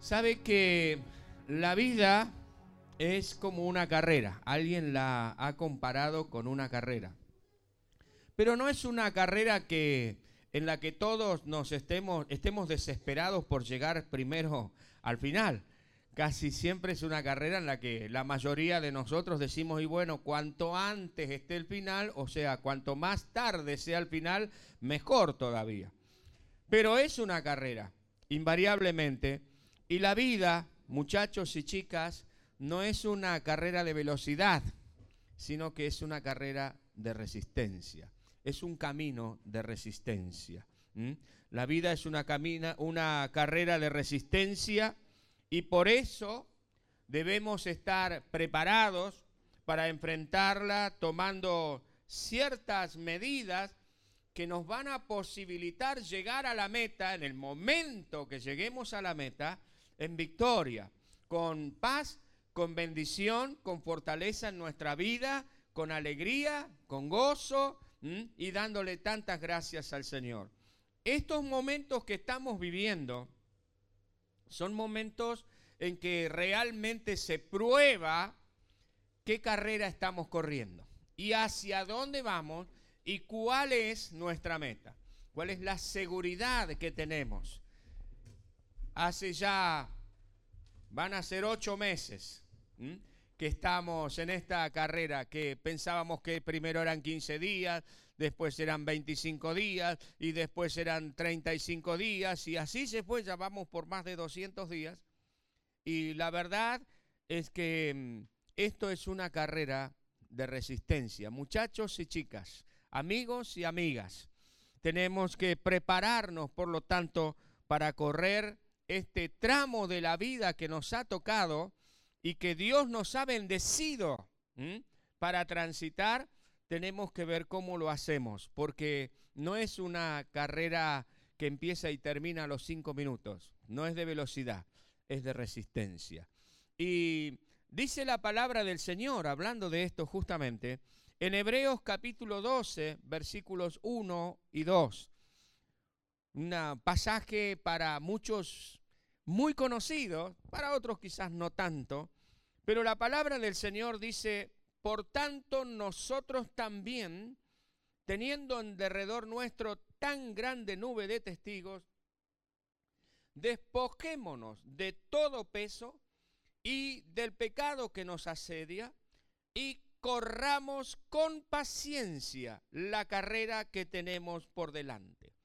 Sabe que la vida es como una carrera. Alguien la ha comparado con una carrera. Pero no es una carrera que en la que todos nos estemos, estemos desesperados por llegar primero al final. Casi siempre es una carrera en la que la mayoría de nosotros decimos, y bueno, cuanto antes esté el final, o sea, cuanto más tarde sea el final, mejor todavía. Pero es una carrera, invariablemente. Y la vida, muchachos y chicas, no es una carrera de velocidad, sino que es una carrera de resistencia. Es un camino de resistencia. La vida es una, camina, una carrera de resistencia y por eso debemos estar preparados para enfrentarla tomando ciertas medidas que nos van a posibilitar llegar a la meta en el momento que lleguemos a la meta en victoria, con paz, con bendición, con fortaleza en nuestra vida, con alegría, con gozo y dándole tantas gracias al Señor. Estos momentos que estamos viviendo son momentos en que realmente se prueba qué carrera estamos corriendo y hacia dónde vamos y cuál es nuestra meta, cuál es la seguridad que tenemos hace ya, van a ser ocho meses que estamos en esta carrera, que pensábamos que primero eran 15 días, después eran 25 días y después eran 35 días y así se fue, ya vamos por más de 200 días. Y la verdad es que mm, esto es una carrera de resistencia. Muchachos y chicas, amigos y amigas, tenemos que prepararnos, por lo tanto, para correr este tramo de la vida que nos ha tocado y que Dios nos ha bendecido para transitar, tenemos que ver cómo lo hacemos, porque no es una carrera que empieza y termina a los cinco minutos, no es de velocidad, es de resistencia. Y dice la palabra del Señor, hablando de esto justamente, en Hebreos capítulo 12, versículos 1 y 2. Un pasaje para muchos muy conocido, para otros quizás no tanto, pero la palabra del Señor dice, por tanto nosotros también, teniendo en derredor nuestro tan grande nube de testigos, despojémonos de todo peso y del pecado que nos asedia y corramos con paciencia la carrera que tenemos por delante.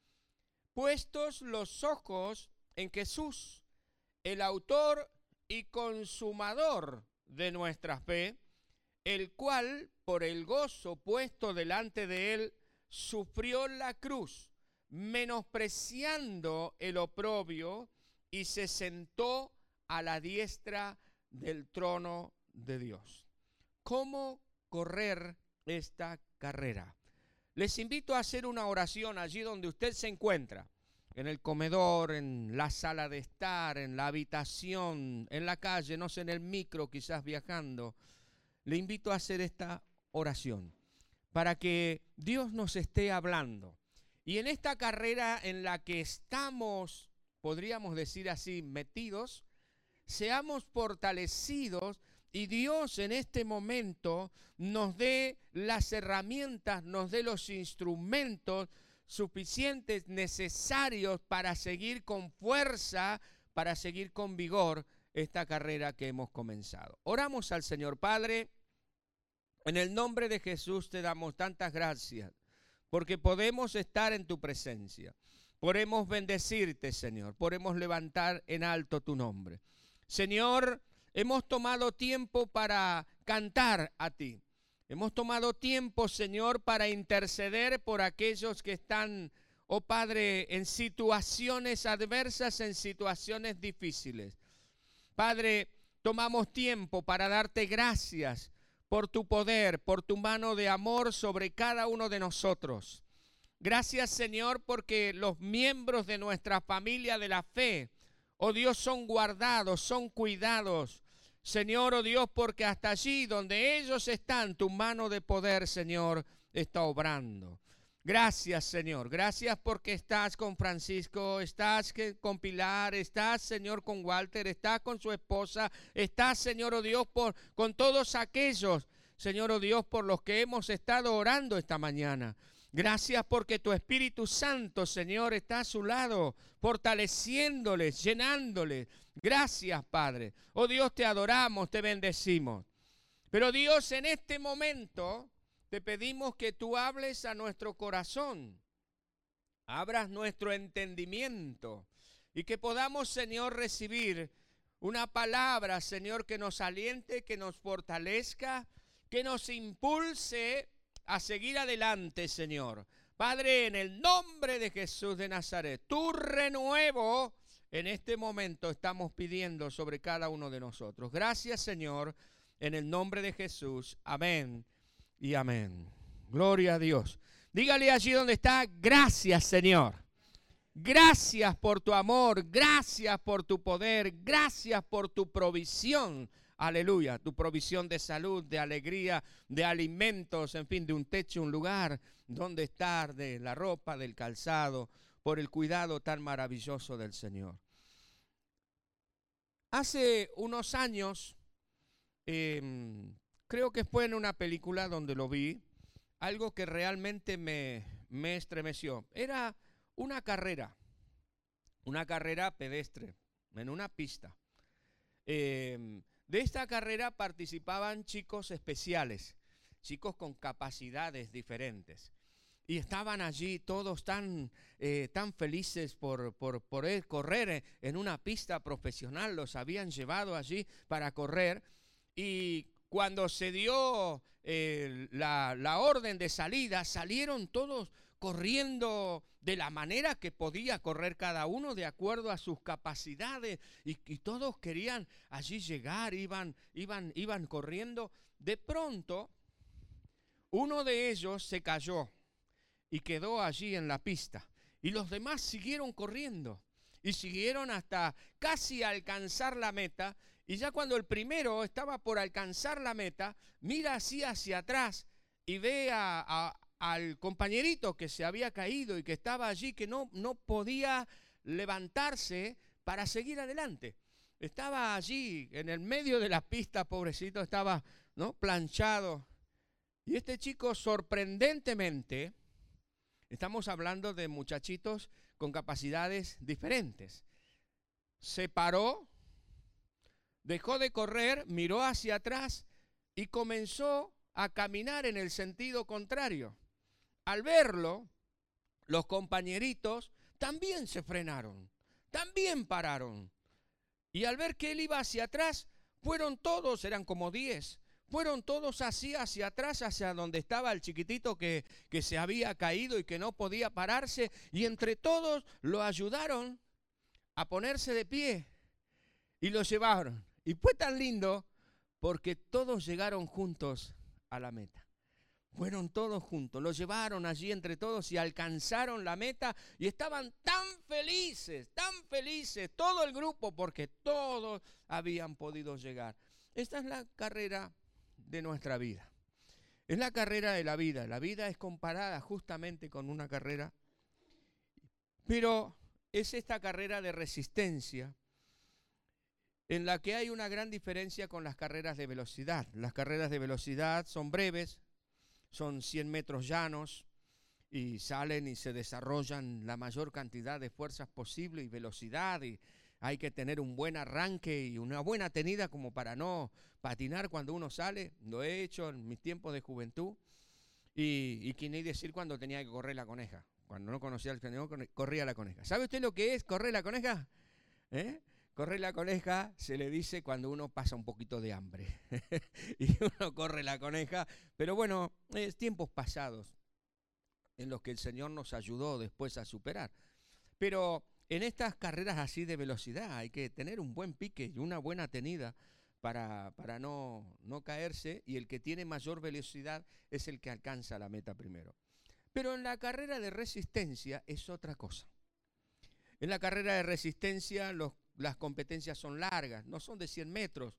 Puestos los ojos en Jesús, el autor y consumador de nuestra fe, el cual, por el gozo puesto delante de él, sufrió la cruz, menospreciando el oprobio, y se sentó a la diestra del trono de Dios. ¿Cómo correr esta carrera? Les invito a hacer una oración allí donde usted se encuentra en el comedor, en la sala de estar, en la habitación, en la calle, no sé, en el micro, quizás viajando, le invito a hacer esta oración para que Dios nos esté hablando. Y en esta carrera en la que estamos, podríamos decir así, metidos, seamos fortalecidos y Dios en este momento nos dé las herramientas, nos dé los instrumentos suficientes, necesarios para seguir con fuerza, para seguir con vigor esta carrera que hemos comenzado. Oramos al Señor Padre. En el nombre de Jesús te damos tantas gracias porque podemos estar en tu presencia. Podemos bendecirte, Señor. Podemos levantar en alto tu nombre. Señor, hemos tomado tiempo para cantar a ti. Hemos tomado tiempo, Señor, para interceder por aquellos que están, oh Padre, en situaciones adversas, en situaciones difíciles. Padre, tomamos tiempo para darte gracias por tu poder, por tu mano de amor sobre cada uno de nosotros. Gracias, Señor, porque los miembros de nuestra familia de la fe, oh Dios, son guardados, son cuidados Señor, oh Dios, porque hasta allí donde ellos están, tu mano de poder, Señor, está obrando. Gracias, Señor. Gracias porque estás con Francisco, estás con Pilar, estás, Señor, con Walter, estás con su esposa, estás, Señor, oh Dios, por, con todos aquellos, Señor, oh Dios, por los que hemos estado orando esta mañana. Gracias porque tu Espíritu Santo, Señor, está a su lado, fortaleciéndoles, llenándoles. Gracias, Padre. Oh Dios, te adoramos, te bendecimos. Pero Dios, en este momento te pedimos que tú hables a nuestro corazón, abras nuestro entendimiento y que podamos, Señor, recibir una palabra, Señor, que nos aliente, que nos fortalezca, que nos impulse a seguir adelante, Señor. Padre, en el nombre de Jesús de Nazaret, tu renuevo en este momento estamos pidiendo sobre cada uno de nosotros. Gracias, Señor, en el nombre de Jesús. Amén y amén. Gloria a Dios. Dígale allí donde está, gracias Señor. Gracias por tu amor, gracias por tu poder, gracias por tu provisión. Aleluya, tu provisión de salud, de alegría, de alimentos, en fin, de un techo, un lugar donde estar, de la ropa, del calzado, por el cuidado tan maravilloso del Señor. Hace unos años, eh, creo que fue en una película donde lo vi, algo que realmente me, me estremeció. Era una carrera, una carrera pedestre, en una pista. Em, de esta carrera participaban chicos especiales, chicos con capacidades diferentes. Y estaban allí todos tan, eh, tan felices por, por poder correr en una pista profesional. Los habían llevado allí para correr. Y cuando se dio eh, la, orden de salida, salieron todos corriendo de la manera que podía correr cada uno de acuerdo a sus capacidades y, todos querían allí llegar, iban, iban, iban corriendo. De pronto, uno de ellos se cayó y quedó allí en la pista y los demás siguieron corriendo y siguieron hasta casi alcanzar la meta y ya cuando el primero estaba por alcanzar la meta, mira así hacia atrás y ve al compañerito que se había caído y que estaba allí, que no, no podía levantarse para seguir adelante. Estaba allí en el medio de la pista, pobrecito, estaba ¿no? planchado. Y este chico sorprendentemente, estamos hablando de muchachitos con capacidades diferentes, se paró dejó de correr, miró hacia atrás y comenzó a caminar en el sentido contrario. Al verlo, los compañeritos también se frenaron, también pararon. Y al ver que él iba hacia atrás, fueron todos, eran como diez, fueron todos así hacia atrás, hacia donde estaba el chiquitito que, que se había caído y que no podía pararse, y entre todos lo ayudaron a ponerse de pie y lo llevaron. Y fue tan lindo porque todos llegaron juntos a la meta. Fueron todos juntos, los llevaron allí entre todos y alcanzaron la meta y estaban tan felices, tan felices, todo el grupo, porque todos habían podido llegar. Esta es la carrera de nuestra vida. Es la carrera de la vida. La vida es comparada justamente con una carrera, pero es esta carrera de resistencia en la que hay una gran diferencia con las carreras de velocidad. Las carreras de velocidad son breves, son 100 metros llanos y salen y se desarrollan la mayor cantidad de fuerzas posible y velocidad y hay que tener un buen arranque y una buena tenida como para no patinar cuando uno sale. Lo he hecho en mis tiempos de juventud y, y quien hay decir cuando tenía que correr la coneja. Cuando no conocía al Señor, corría la coneja. ¿Sabe usted lo que es correr la coneja? ¿Eh? Correr la coneja se le dice cuando uno pasa un poquito de hambre. y uno corre la coneja. Pero bueno, es tiempos pasados en los que el Señor nos ayudó después a superar. Pero en estas carreras así de velocidad hay que tener un buen pique y una buena tenida para, para no, no caerse. Y el que tiene mayor velocidad es el que alcanza la meta primero. Pero en la carrera de resistencia es otra cosa. En la carrera de resistencia los las competencias son largas, no son de 100 metros,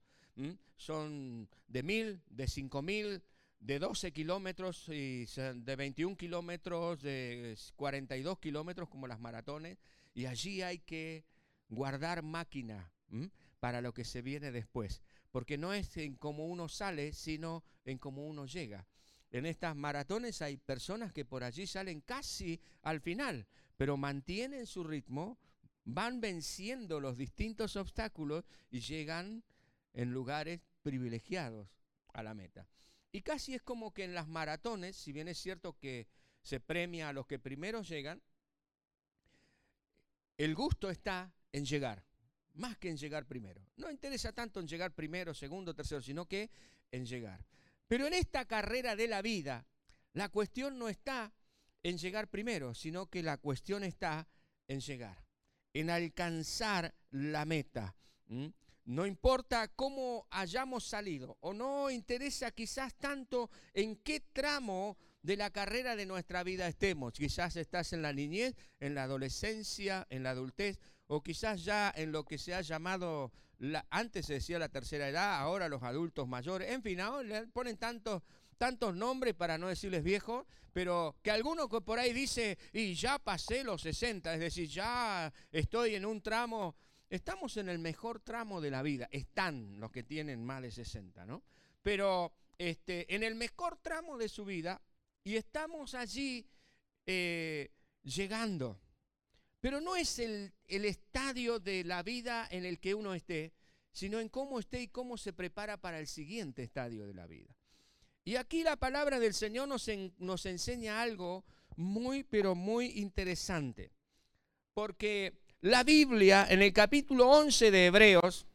son de 1000, de 5000, de 12 kilómetros, y de 21 kilómetros, de 42 kilómetros como las maratones, y allí hay que guardar máquina para lo que se viene después, porque no es en cómo uno sale, sino en cómo uno llega. En estas maratones hay personas que por allí salen casi al final, pero mantienen su ritmo, van venciendo los distintos obstáculos y llegan en lugares privilegiados a la meta. Y casi es como que en las maratones, si bien es cierto que se premia a los que primero llegan, el gusto está en llegar, más que en llegar primero. No interesa tanto en llegar primero, segundo, tercero, sino que en llegar. Pero en esta carrera de la vida, la cuestión no está en llegar primero, sino que la cuestión está en llegar, en alcanzar la meta. No importa cómo hayamos salido o no interesa quizás tanto en qué tramo de la carrera de nuestra vida estemos. Quizás estás en la niñez, en la adolescencia, en la adultez o quizás ya en lo que se ha llamado, antes se decía la tercera edad, ahora los adultos mayores. En fin, ahora le ponen tantos tantos nombres para no decirles viejos, pero que alguno por ahí dice, y ya pasé los 60, es decir, ya estoy en un tramo Estamos en el mejor tramo de la vida. Están los que tienen más de 60, ¿no? Pero este, en el mejor tramo de su vida y estamos allí eh, llegando. Pero no es el estadio de la vida en el que uno esté, sino en cómo esté y cómo se prepara para el siguiente estadio de la vida. Y aquí la palabra del Señor nos, nos enseña algo muy, pero muy interesante. Porque la Biblia en el capítulo 11 de Hebreos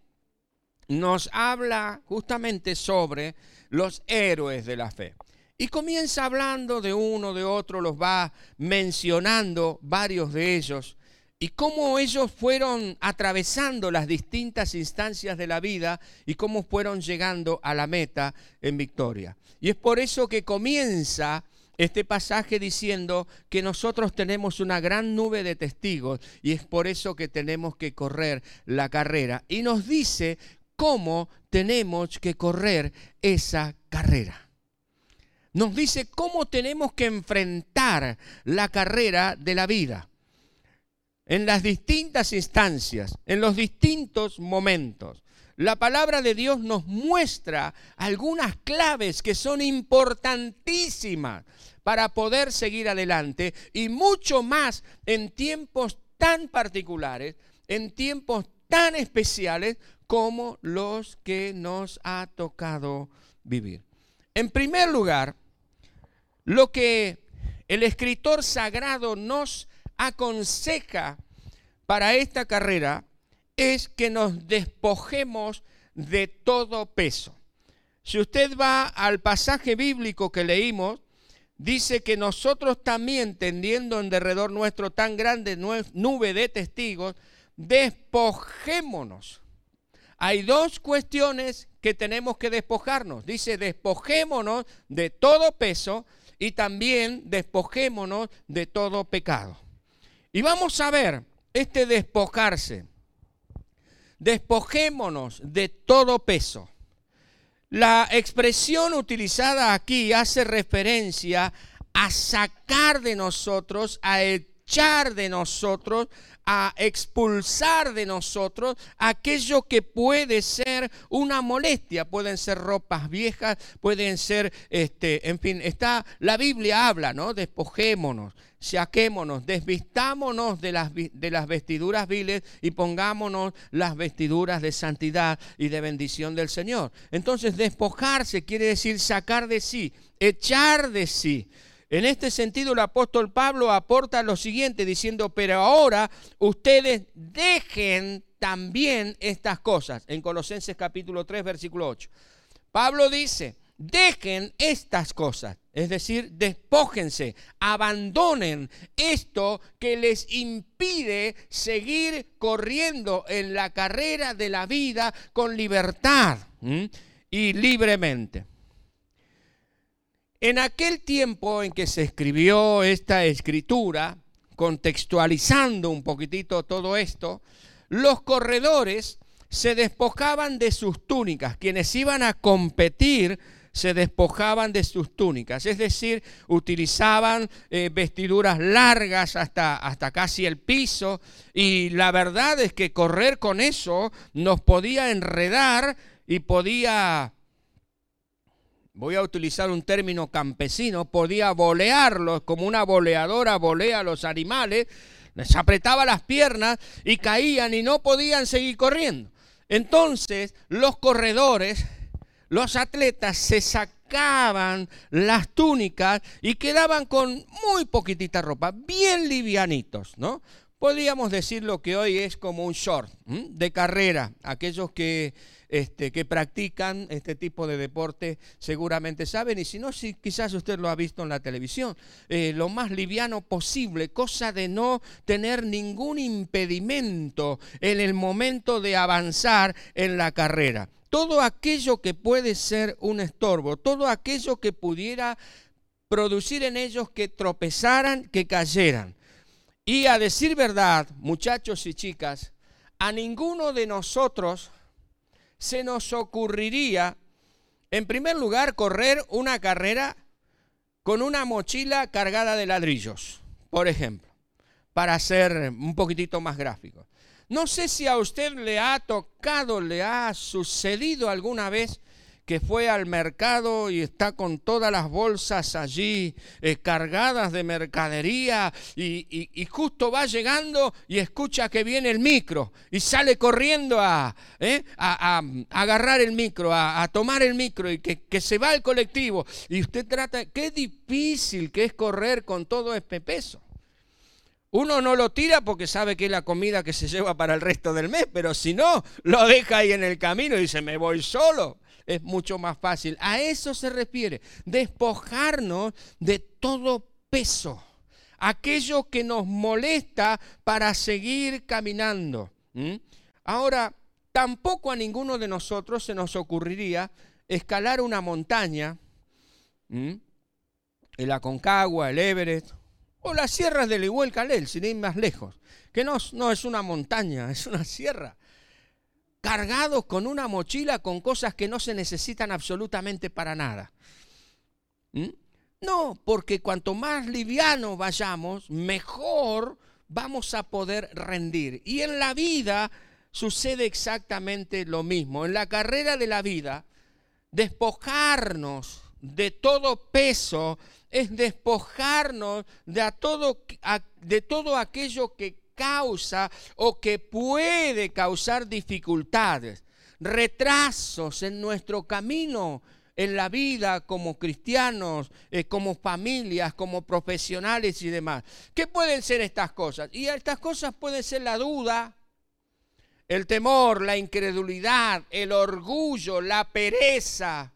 nos habla justamente sobre los héroes de la fe. Y comienza hablando de uno, de otro, los va mencionando varios de ellos y cómo ellos fueron atravesando las distintas instancias de la vida y cómo fueron llegando a la meta en victoria. Y es por eso que comienza este pasaje diciendo que nosotros tenemos una gran nube de testigos y es por eso que tenemos que correr la carrera. Y nos dice cómo tenemos que correr esa carrera. Nos dice cómo tenemos que enfrentar la carrera de la vida en las distintas instancias, en los distintos momentos. La palabra de Dios nos muestra algunas claves que son importantísimas para poder seguir adelante y mucho más en tiempos tan particulares, en tiempos tan especiales como los que nos ha tocado vivir. En primer lugar, lo que el escritor sagrado nos aconseja para esta carrera es que nos despojemos de todo peso. Si usted va al pasaje bíblico que leímos, dice que nosotros también, tendiendo en derredor nuestro tan grande nube de testigos, despojémonos. Hay dos cuestiones que tenemos que despojarnos. Dice, despojémonos de todo peso y también despojémonos de todo pecado. Y vamos a ver este despojarse. Despojémonos de todo peso. La expresión utilizada aquí hace referencia a sacar de nosotros, a echar de nosotros, a expulsar de nosotros aquello que puede ser una molestia. Pueden ser ropas viejas, pueden ser, este, en fin, está, la Biblia habla, ¿no? Despojémonos saquémonos, desvistámonos de las, de las vestiduras viles y pongámonos las vestiduras de santidad y de bendición del Señor. Entonces, despojarse quiere decir sacar de sí, echar de sí. En este sentido, el apóstol Pablo aporta lo siguiente diciendo, pero ahora ustedes dejen también estas cosas, en Colosenses capítulo 3, versículo 8. Pablo dice, dejen estas cosas, es decir, despójense, abandonen esto que les impide seguir corriendo en la carrera de la vida con libertad y libremente. En aquel tiempo en que se escribió esta escritura, contextualizando un poquitito todo esto, los corredores se despojaban de sus túnicas, quienes iban a competir se despojaban de sus túnicas, es decir, utilizaban eh, vestiduras largas hasta, hasta casi el piso. Y la verdad es que correr con eso nos podía enredar y podía voy a utilizar un término campesino, podía bolearlos como una boleadora bolea a los animales, les apretaba las piernas y caían y no podían seguir corriendo. Entonces los corredores, los atletas se sacaban las túnicas y quedaban con muy poquitita ropa, bien livianitos, ¿no? Podríamos decir lo que hoy es como un short de carrera, aquellos que este, que practican este tipo de deporte seguramente saben, y si no, si, quizás usted lo ha visto en la televisión, eh, lo más liviano posible, cosa de no tener ningún impedimento en el momento de avanzar en la carrera. Todo aquello que puede ser un estorbo, todo aquello que pudiera producir en ellos que tropezaran, que cayeran. Y a decir verdad, muchachos y chicas, a ninguno de nosotros se nos ocurriría, en primer lugar, correr una carrera con una mochila cargada de ladrillos, por ejemplo, para ser un poquitito más gráfico. No sé si a usted le ha tocado, le ha sucedido alguna vez que fue al mercado y está con todas las bolsas allí eh, cargadas de mercadería y, justo va llegando y escucha que viene el micro y sale corriendo a, eh, a, agarrar el micro, a, tomar el micro y que, se va el colectivo. Y usted trata, qué difícil que es correr con todo este peso. Uno no lo tira porque sabe que es la comida que se lleva para el resto del mes, pero si no, lo deja ahí en el camino y dice, me voy solo es mucho más fácil. A eso se refiere, despojarnos de todo peso, aquello que nos molesta para seguir caminando. Ahora, tampoco a ninguno de nosotros se nos ocurriría escalar una montaña, el Aconcagua, el Everest, o las sierras del Iguel Calel, sin ir más lejos, que no es una montaña, es una sierra cargados con una mochila con cosas que no se necesitan absolutamente para nada. ¿Mm? No, porque cuanto más liviano vayamos, mejor vamos a poder rendir. Y en la vida sucede exactamente lo mismo. En la carrera de la vida, despojarnos de todo peso es despojarnos de, todo, de todo aquello que causa o que puede causar dificultades, retrasos en nuestro camino en la vida como cristianos, eh, como familias, como profesionales y demás. ¿Qué pueden ser estas cosas? Y estas cosas pueden ser la duda, el temor, la incredulidad, el orgullo, la pereza,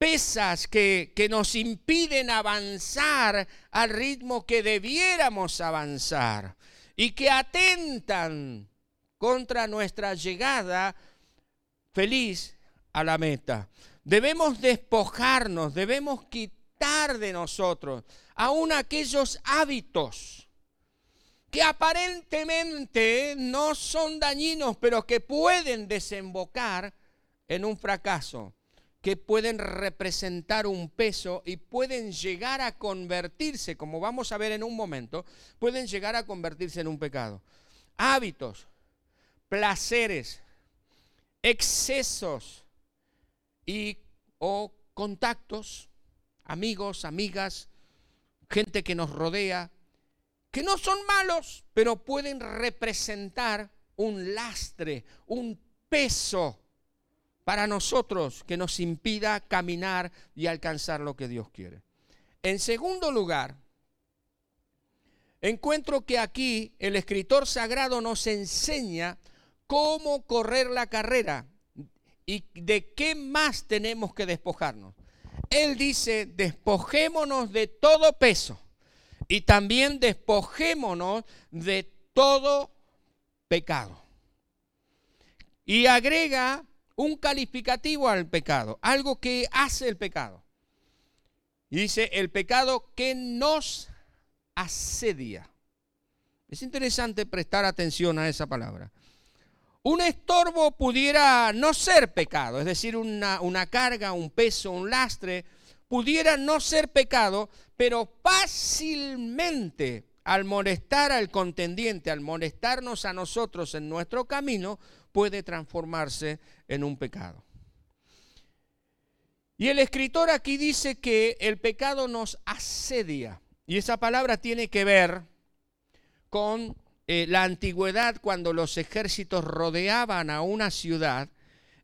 pesas que, que, nos impiden avanzar al ritmo que debiéramos avanzar y que atentan contra nuestra llegada feliz a la meta. Debemos despojarnos, debemos quitar de nosotros aún aquellos hábitos que aparentemente no son dañinos, pero que pueden desembocar en un fracaso que pueden representar un peso y pueden llegar a convertirse, como vamos a ver en un momento, pueden llegar a convertirse en un pecado. Hábitos, placeres, excesos y o contactos, amigos, amigas, gente que nos rodea, que no son malos, pero pueden representar un lastre, un peso para nosotros que nos impida caminar y alcanzar lo que Dios quiere. En segundo lugar, encuentro que aquí el escritor sagrado nos enseña cómo correr la carrera y de qué más tenemos que despojarnos. Él dice, despojémonos de todo peso y también despojémonos de todo pecado. Y agrega un calificativo al pecado, algo que hace el pecado. Y dice, el pecado que nos asedia. Es interesante prestar atención a esa palabra. Un estorbo pudiera no ser pecado, es decir, una, una, carga, un peso, un lastre, pudiera no ser pecado, pero fácilmente al molestar al contendiente, al molestarnos a nosotros en nuestro camino, puede transformarse en un pecado. Y el escritor aquí dice que el pecado nos asedia. Y esa palabra tiene que ver con eh, la antigüedad cuando los ejércitos rodeaban a una ciudad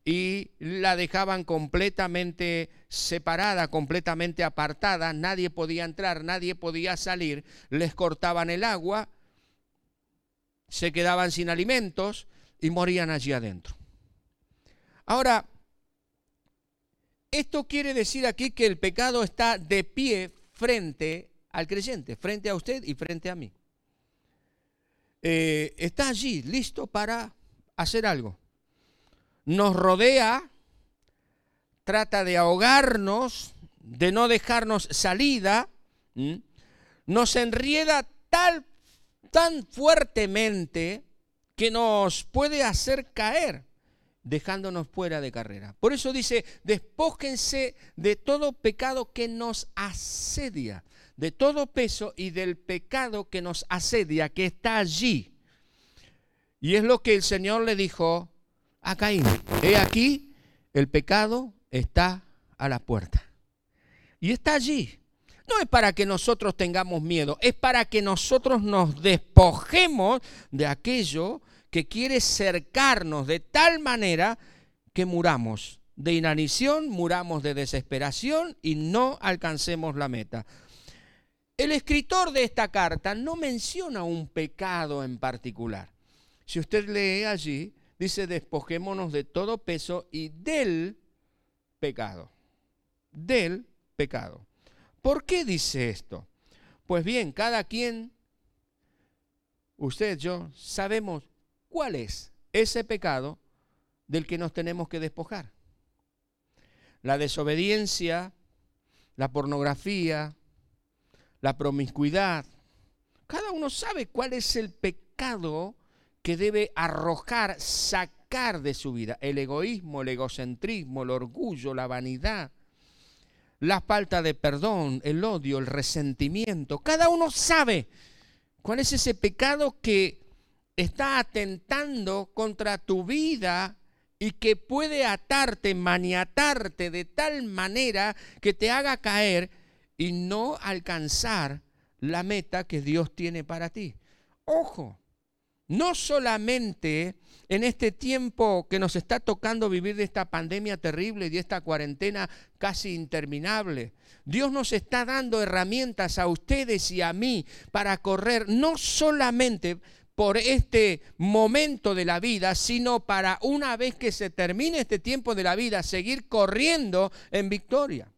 y la dejaban completamente separada, completamente apartada, nadie podía entrar, nadie podía salir, les cortaban el agua, se quedaban sin alimentos y morían allí adentro. Ahora, esto quiere decir aquí que el pecado está de pie frente al creyente, frente a usted y frente a mí. Eh, está allí, listo para hacer algo. Nos rodea, trata de ahogarnos, de no dejarnos salida, nos enrieda tal, tan fuertemente que nos puede hacer caer, dejándonos fuera de carrera. Por eso dice, despójense de todo pecado que nos asedia de todo peso y del pecado que nos asedia, que está allí. Y es lo que el Señor le dijo a Caín. He aquí, el pecado está a la puerta. Y está allí. No es para que nosotros tengamos miedo, es para que nosotros nos despojemos de aquello que quiere cercarnos de tal manera que muramos de inanición, muramos de desesperación y no alcancemos la meta. El escritor de esta carta no menciona un pecado en particular. Si usted lee allí, dice, despojémonos de todo peso y del pecado. Del pecado. ¿Por qué dice esto? Pues bien, cada quien, usted, yo, sabemos cuál es ese pecado del que nos tenemos que despojar. La desobediencia, la pornografía, la promiscuidad. Cada uno sabe cuál es el pecado que debe arrojar, sacar de su vida. El egoísmo, el egocentrismo, el orgullo, la vanidad, la falta de perdón, el odio, el resentimiento. Cada uno sabe cuál es ese pecado que está atentando contra tu vida y que puede atarte, maniatarte de tal manera que te haga caer y no alcanzar la meta que Dios tiene para ti. Ojo, no solamente en este tiempo que nos está tocando vivir de esta pandemia terrible y de esta cuarentena casi interminable. Dios nos está dando herramientas a ustedes y a mí para correr no solamente por este momento de la vida, sino para una vez que se termine este tiempo de la vida, seguir corriendo en victoria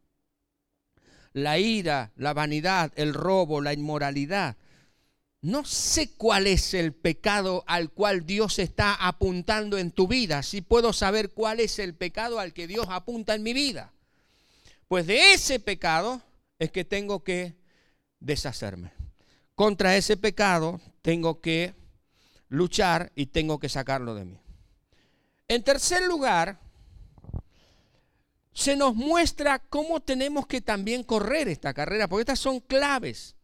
la ira, la vanidad, el robo, la inmoralidad. No sé cuál es el pecado al cual Dios está apuntando en tu vida. Si puedo saber cuál es el pecado al que Dios apunta en mi vida. Pues de ese pecado es que tengo que deshacerme. Contra ese pecado tengo que luchar y tengo que sacarlo de mí. En tercer lugar, se nos muestra cómo tenemos que también correr esta carrera, porque estas son claves.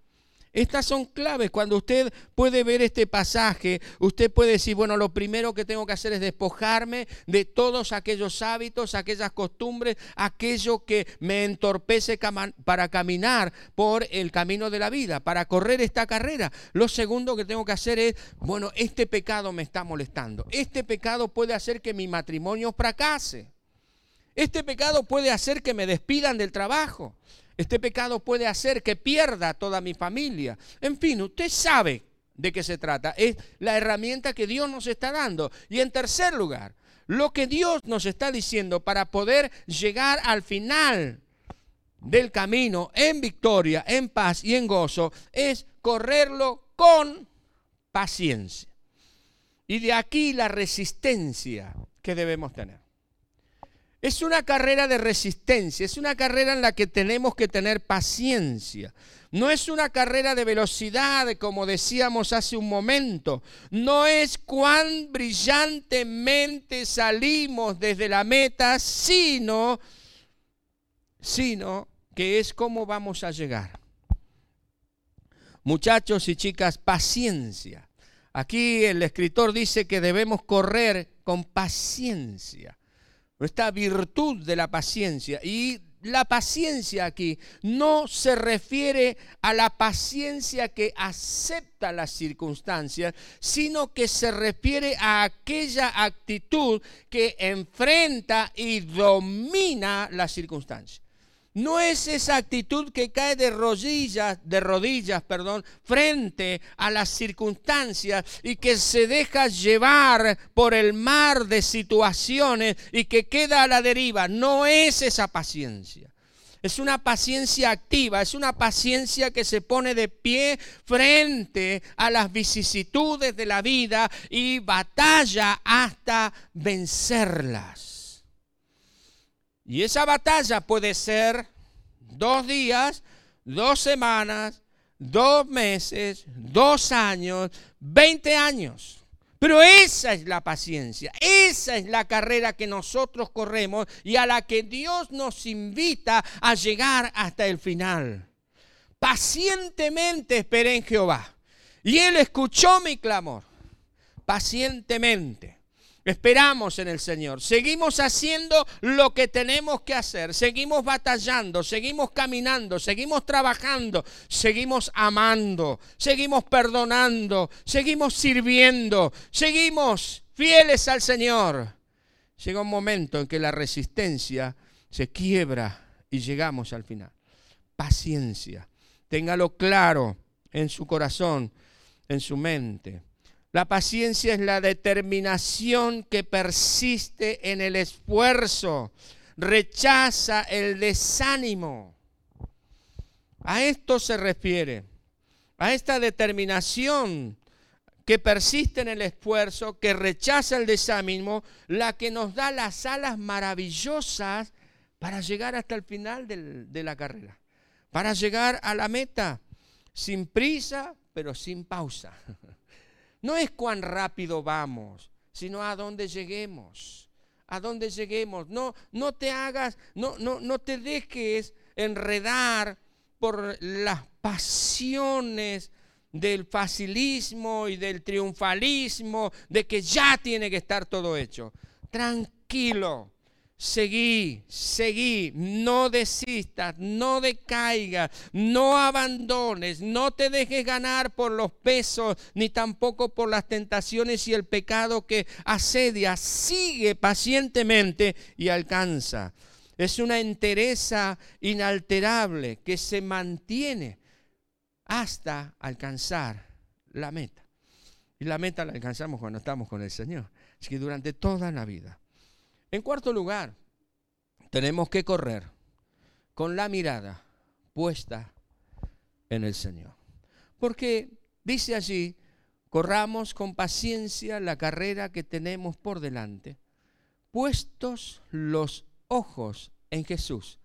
Estas son claves. Cuando usted puede ver este pasaje, usted puede decir, bueno, lo primero que tengo que hacer es despojarme de todos aquellos hábitos, aquellas costumbres, aquello que me entorpece para caminar por el camino de la vida, para correr esta carrera. Lo segundo que tengo que hacer es, bueno, este pecado me está molestando. Este pecado puede hacer que mi matrimonio fracase. Este pecado puede hacer que me despidan del trabajo. Este pecado puede hacer que pierda toda mi familia. En fin, usted sabe de qué se trata. Es la herramienta que Dios nos está dando. Y en tercer lugar, lo que Dios nos está diciendo para poder llegar al final del camino en victoria, en paz y en gozo es correrlo con paciencia. Y de aquí la resistencia que debemos tener. Es una carrera de resistencia, es una carrera en la que tenemos que tener paciencia. No es una carrera de velocidad, como decíamos hace un momento. No es cuán brillantemente salimos desde la meta, sino, sino que es cómo vamos a llegar. Muchachos y chicas, paciencia. Aquí el escritor dice que debemos correr con paciencia esta virtud de la paciencia. Y la paciencia aquí no se refiere a la paciencia que acepta las circunstancias, sino que se refiere a aquella actitud que enfrenta y domina las circunstancias. No es esa actitud que cae de rodillas, de rodillas, perdón, frente a las circunstancias y que se deja llevar por el mar de situaciones y que queda a la deriva. No es esa paciencia. Es una paciencia activa, es una paciencia que se pone de pie frente a las vicisitudes de la vida y batalla hasta vencerlas. Y esa batalla puede ser dos días, dos semanas, dos meses, dos años, veinte años. Pero esa es la paciencia, esa es la carrera que nosotros corremos y a la que Dios nos invita a llegar hasta el final. Pacientemente esperé en Jehová y Él escuchó mi clamor. Pacientemente. Esperamos en el Señor. Seguimos haciendo lo que tenemos que hacer. Seguimos batallando, seguimos caminando, seguimos trabajando, seguimos amando, seguimos perdonando, seguimos sirviendo, seguimos fieles al Señor. Llega un momento en que la resistencia se quiebra y llegamos al final. Paciencia. Téngalo claro en su corazón, en su mente. La paciencia es la determinación que persiste en el esfuerzo, rechaza el desánimo. A esto se refiere, a esta determinación que persiste en el esfuerzo, que rechaza el desánimo, la que nos da las alas maravillosas para llegar hasta el final de la carrera, para llegar a la meta, sin prisa, pero sin pausa. No es cuán rápido vamos, sino a dónde lleguemos. A dónde lleguemos. No, no te hagas, no, no, no te dejes enredar por las pasiones del facilismo y del triunfalismo, de que ya tiene que estar todo hecho. Tranquilo, Seguí, seguí, no desistas, no decaigas, no abandones, no te dejes ganar por los pesos, ni tampoco por las tentaciones y el pecado que asedia. Sigue pacientemente y alcanza. Es una entereza inalterable que se mantiene hasta alcanzar la meta. Y la meta la alcanzamos cuando estamos con el Señor. Es que durante toda la vida en cuarto lugar, tenemos que correr con la mirada puesta en el Señor. Porque dice allí, corramos con paciencia la carrera que tenemos por delante, puestos los ojos en Jesús,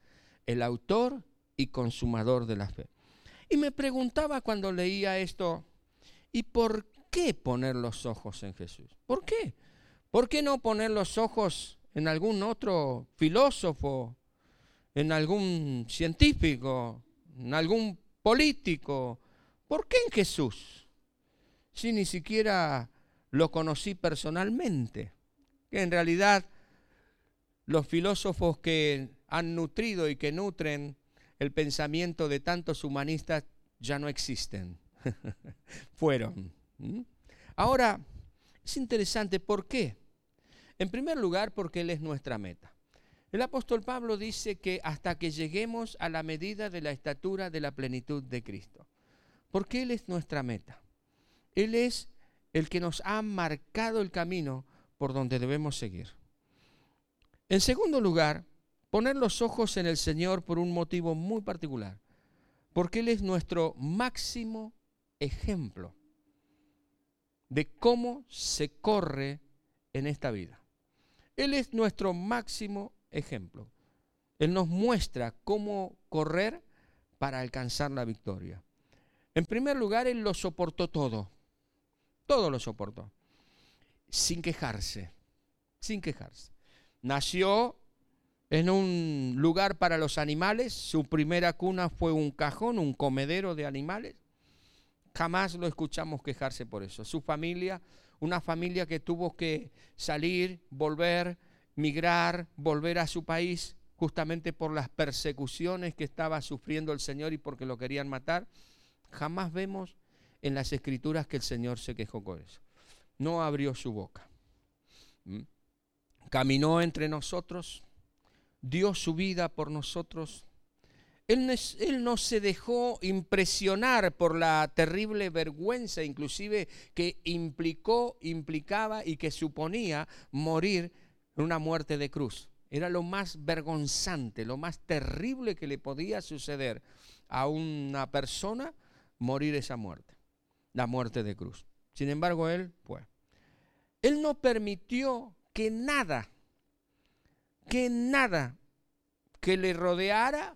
el autor y consumador de la fe. Y me preguntaba cuando leía esto, ¿y por qué poner los ojos en Jesús? ¿Por qué? ¿Por qué no poner los ojos en algún otro filósofo, en algún científico, en algún político. ¿Por qué en Jesús? Si ni siquiera lo conocí personalmente. Que en realidad los filósofos que han nutrido y que nutren el pensamiento de tantos humanistas ya no existen. Fueron. Ahora, es interesante, ¿por qué? En primer lugar, porque Él es nuestra meta. El apóstol Pablo dice que hasta que lleguemos a la medida de la estatura de la plenitud de Cristo. Porque Él es nuestra meta. Él es el que nos ha marcado el camino por donde debemos seguir. En segundo lugar, poner los ojos en el Señor por un motivo muy particular. Porque Él es nuestro máximo ejemplo de cómo se corre en esta vida. Él es nuestro máximo ejemplo. Él nos muestra cómo correr para alcanzar la victoria. En primer lugar, Él lo soportó todo. Todo lo soportó. Sin quejarse. Sin quejarse. Nació en un lugar para los animales. Su primera cuna fue un cajón, un comedero de animales. Jamás lo escuchamos quejarse por eso. Su familia, una familia que tuvo que salir, volver, migrar, volver a su país, justamente por las persecuciones que estaba sufriendo el Señor y porque lo querían matar. Jamás vemos en las escrituras que el Señor se quejó con eso. No abrió su boca. ¿Mm? Caminó entre nosotros, dio su vida por nosotros. Él no, se dejó impresionar por la terrible vergüenza, inclusive que implicó, implicaba y que suponía morir en una muerte de cruz. Era lo más vergonzante, lo más terrible que le podía suceder a una persona morir esa muerte, la muerte de cruz. Sin embargo, él, pues, él no permitió que nada, que nada que le rodeara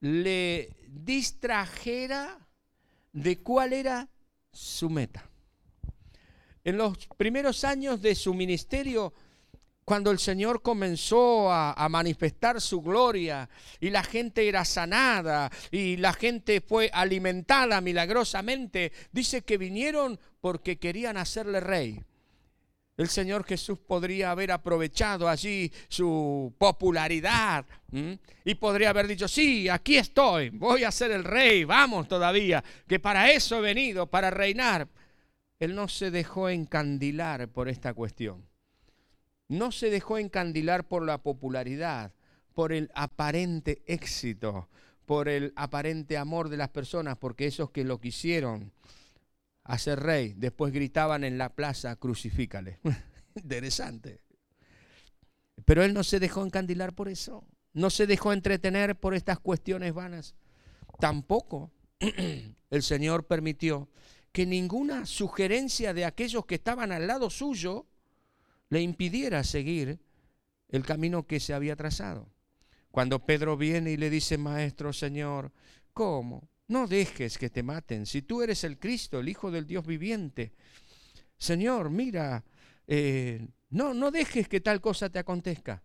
le distrajera de cuál era su meta. En los primeros años de su ministerio, cuando el Señor comenzó a, manifestar su gloria y la gente era sanada y la gente fue alimentada milagrosamente, dice que vinieron porque querían hacerle rey. El Señor Jesús podría haber aprovechado allí su popularidad y podría haber dicho, sí, aquí estoy, voy a ser el rey, vamos todavía, que para eso he venido, para reinar. Él no se dejó encandilar por esta cuestión. No se dejó encandilar por la popularidad, por el aparente éxito, por el aparente amor de las personas, porque esos que lo quisieron a ser rey. Después gritaban en la plaza, crucifícale. Interesante. Pero él no se dejó encandilar por eso. No se dejó entretener por estas cuestiones vanas. Tampoco el Señor permitió que ninguna sugerencia de aquellos que estaban al lado suyo le impidiera seguir el camino que se había trazado. Cuando Pedro viene y le dice, Maestro, Señor, ¿cómo? No dejes que te maten. Si tú eres el Cristo, el Hijo del Dios viviente. Señor, mira, eh, no, no dejes que tal cosa te acontezca.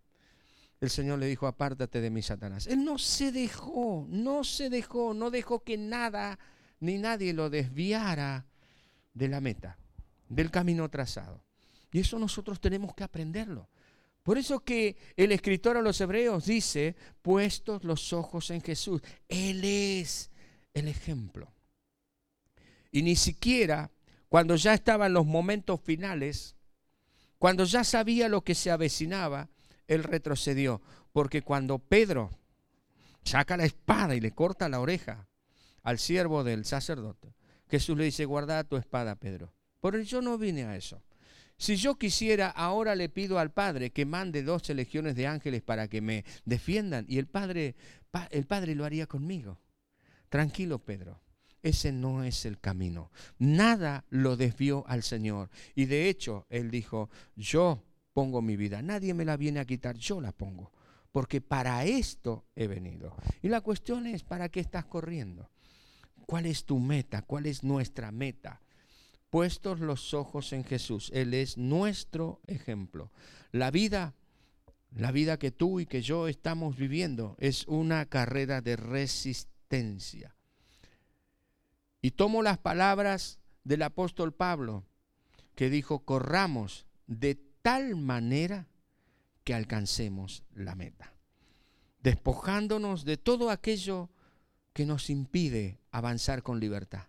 El Señor le dijo, apártate de mí, Satanás. Él no se dejó, no se dejó, no dejó que nada ni nadie lo desviara de la meta, del camino trazado. Y eso nosotros tenemos que aprenderlo. Por eso que el escritor a los hebreos dice, puestos los ojos en Jesús. Él es el ejemplo. Y ni siquiera cuando ya estaban los momentos finales, cuando ya sabía lo que se avecinaba, él retrocedió. Porque cuando Pedro saca la espada y le corta la oreja al siervo del sacerdote, Jesús le dice, guarda tu espada, Pedro. Por yo no vine a eso. Si yo quisiera, ahora le pido al Padre que mande doce legiones de ángeles para que me defiendan y el Padre, el Padre lo haría conmigo. Tranquilo, Pedro. Ese no es el camino. Nada lo desvió al Señor. Y de hecho, Él dijo, yo pongo mi vida. Nadie me la viene a quitar, yo la pongo. Porque para esto he venido. Y la cuestión es, ¿para qué estás corriendo? ¿Cuál es tu meta? ¿Cuál es nuestra meta? Puestos los ojos en Jesús. Él es nuestro ejemplo. La vida, la vida que tú y que yo estamos viviendo es una carrera de resistencia y tomo las palabras del apóstol Pablo, que dijo, corramos de tal manera que alcancemos la meta, despojándonos de todo aquello que nos impide avanzar con libertad,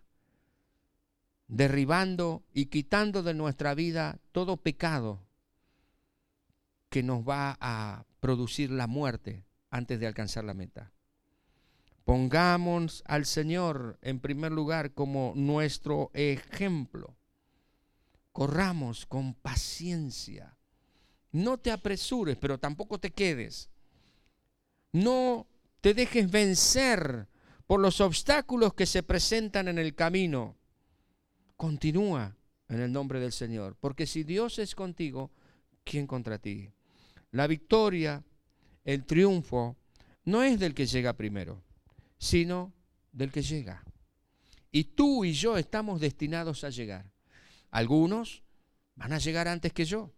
derribando y quitando de nuestra vida todo pecado que nos va a producir la muerte antes de alcanzar la meta. Pongamos al Señor en primer lugar como nuestro ejemplo. Corramos con paciencia. No te apresures, pero tampoco te quedes. No te dejes vencer por los obstáculos que se presentan en el camino. Continúa en el nombre del Señor, porque si Dios es contigo, ¿quién contra ti? La victoria el triunfo no es del que llega primero, sino del que llega. Y tú y yo estamos destinados a llegar. Algunos van a llegar antes que yo.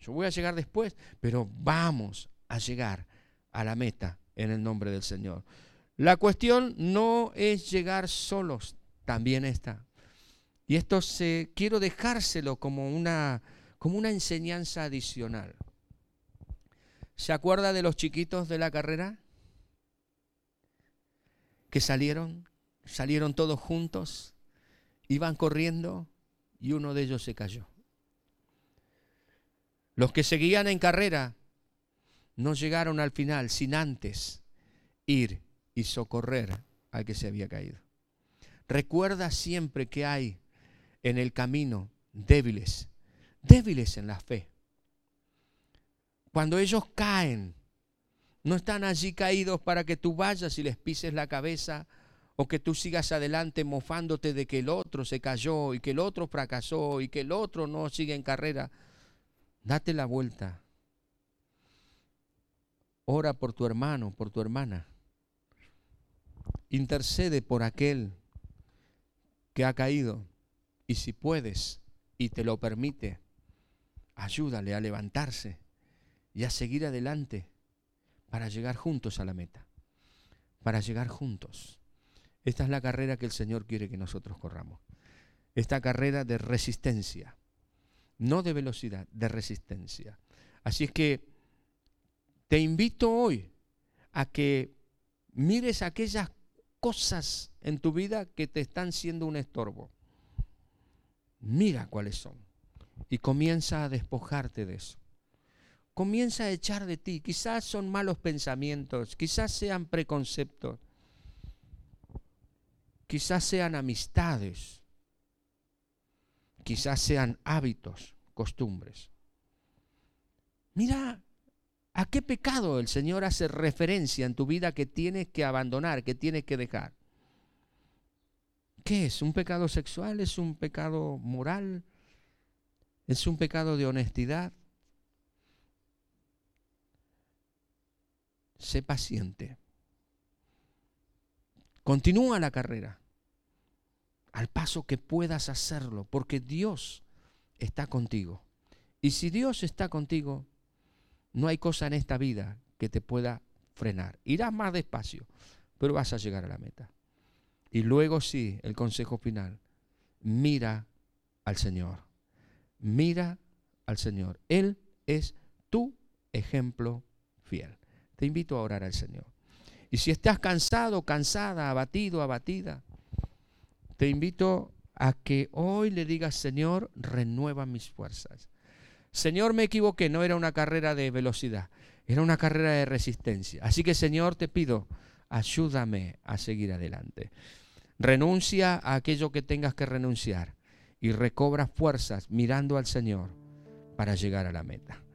Yo voy a llegar después, pero vamos a llegar a la meta en el nombre del Señor. La cuestión no es llegar solos, también está. Y esto se, quiero dejárselo como una, como una enseñanza adicional. ¿Se acuerda de los chiquitos de la carrera? Que salieron, salieron todos juntos, iban corriendo y uno de ellos se cayó. Los que seguían en carrera no llegaron al final sin antes ir y socorrer al que se había caído. Recuerda siempre que hay en el camino débiles, débiles en la fe. Cuando ellos caen, no están allí caídos para que tú vayas y les pises la cabeza o que tú sigas adelante mofándote de que el otro se cayó y que el otro fracasó y que el otro no sigue en carrera. Date la vuelta. Ora por tu hermano, por tu hermana. Intercede por aquel que ha caído. Y si puedes y te lo permite, ayúdale a levantarse y a seguir adelante para llegar juntos a la meta. Para llegar juntos. Esta es la carrera que el Señor quiere que nosotros corramos. Esta carrera de resistencia no de velocidad, de resistencia. Así es que te invito hoy a que mires aquellas cosas en tu vida que te están siendo un estorbo. Mira cuáles son y comienza a despojarte de eso. Comienza a echar de ti. Quizás son malos pensamientos, quizás sean preconceptos, quizás sean amistades, quizás sean hábitos, costumbres. Mira a qué pecado el Señor hace referencia en tu vida que tienes que abandonar, que tienes que dejar. ¿Qué es? ¿Un pecado sexual? ¿Es un pecado moral? ¿Es un pecado de honestidad? Sé paciente. Continúa la carrera al paso que puedas hacerlo, porque Dios está contigo. Y si Dios está contigo, no hay cosa en esta vida que te pueda frenar. Irás más despacio, pero vas a llegar a la meta. Y luego sí, el consejo final, mira al Señor. Mira al Señor. Él es tu ejemplo fiel. Te invito a orar al Señor. Y si estás cansado, cansada, abatido, abatida, te invito a que hoy le digas, Señor, renueva mis fuerzas. Señor, me equivoqué, no era una carrera de velocidad, era una carrera de resistencia. Así que, Señor, te pido, ayúdame a seguir adelante. Renuncia a aquello que tengas que renunciar y recobra fuerzas mirando al Señor para llegar a la meta.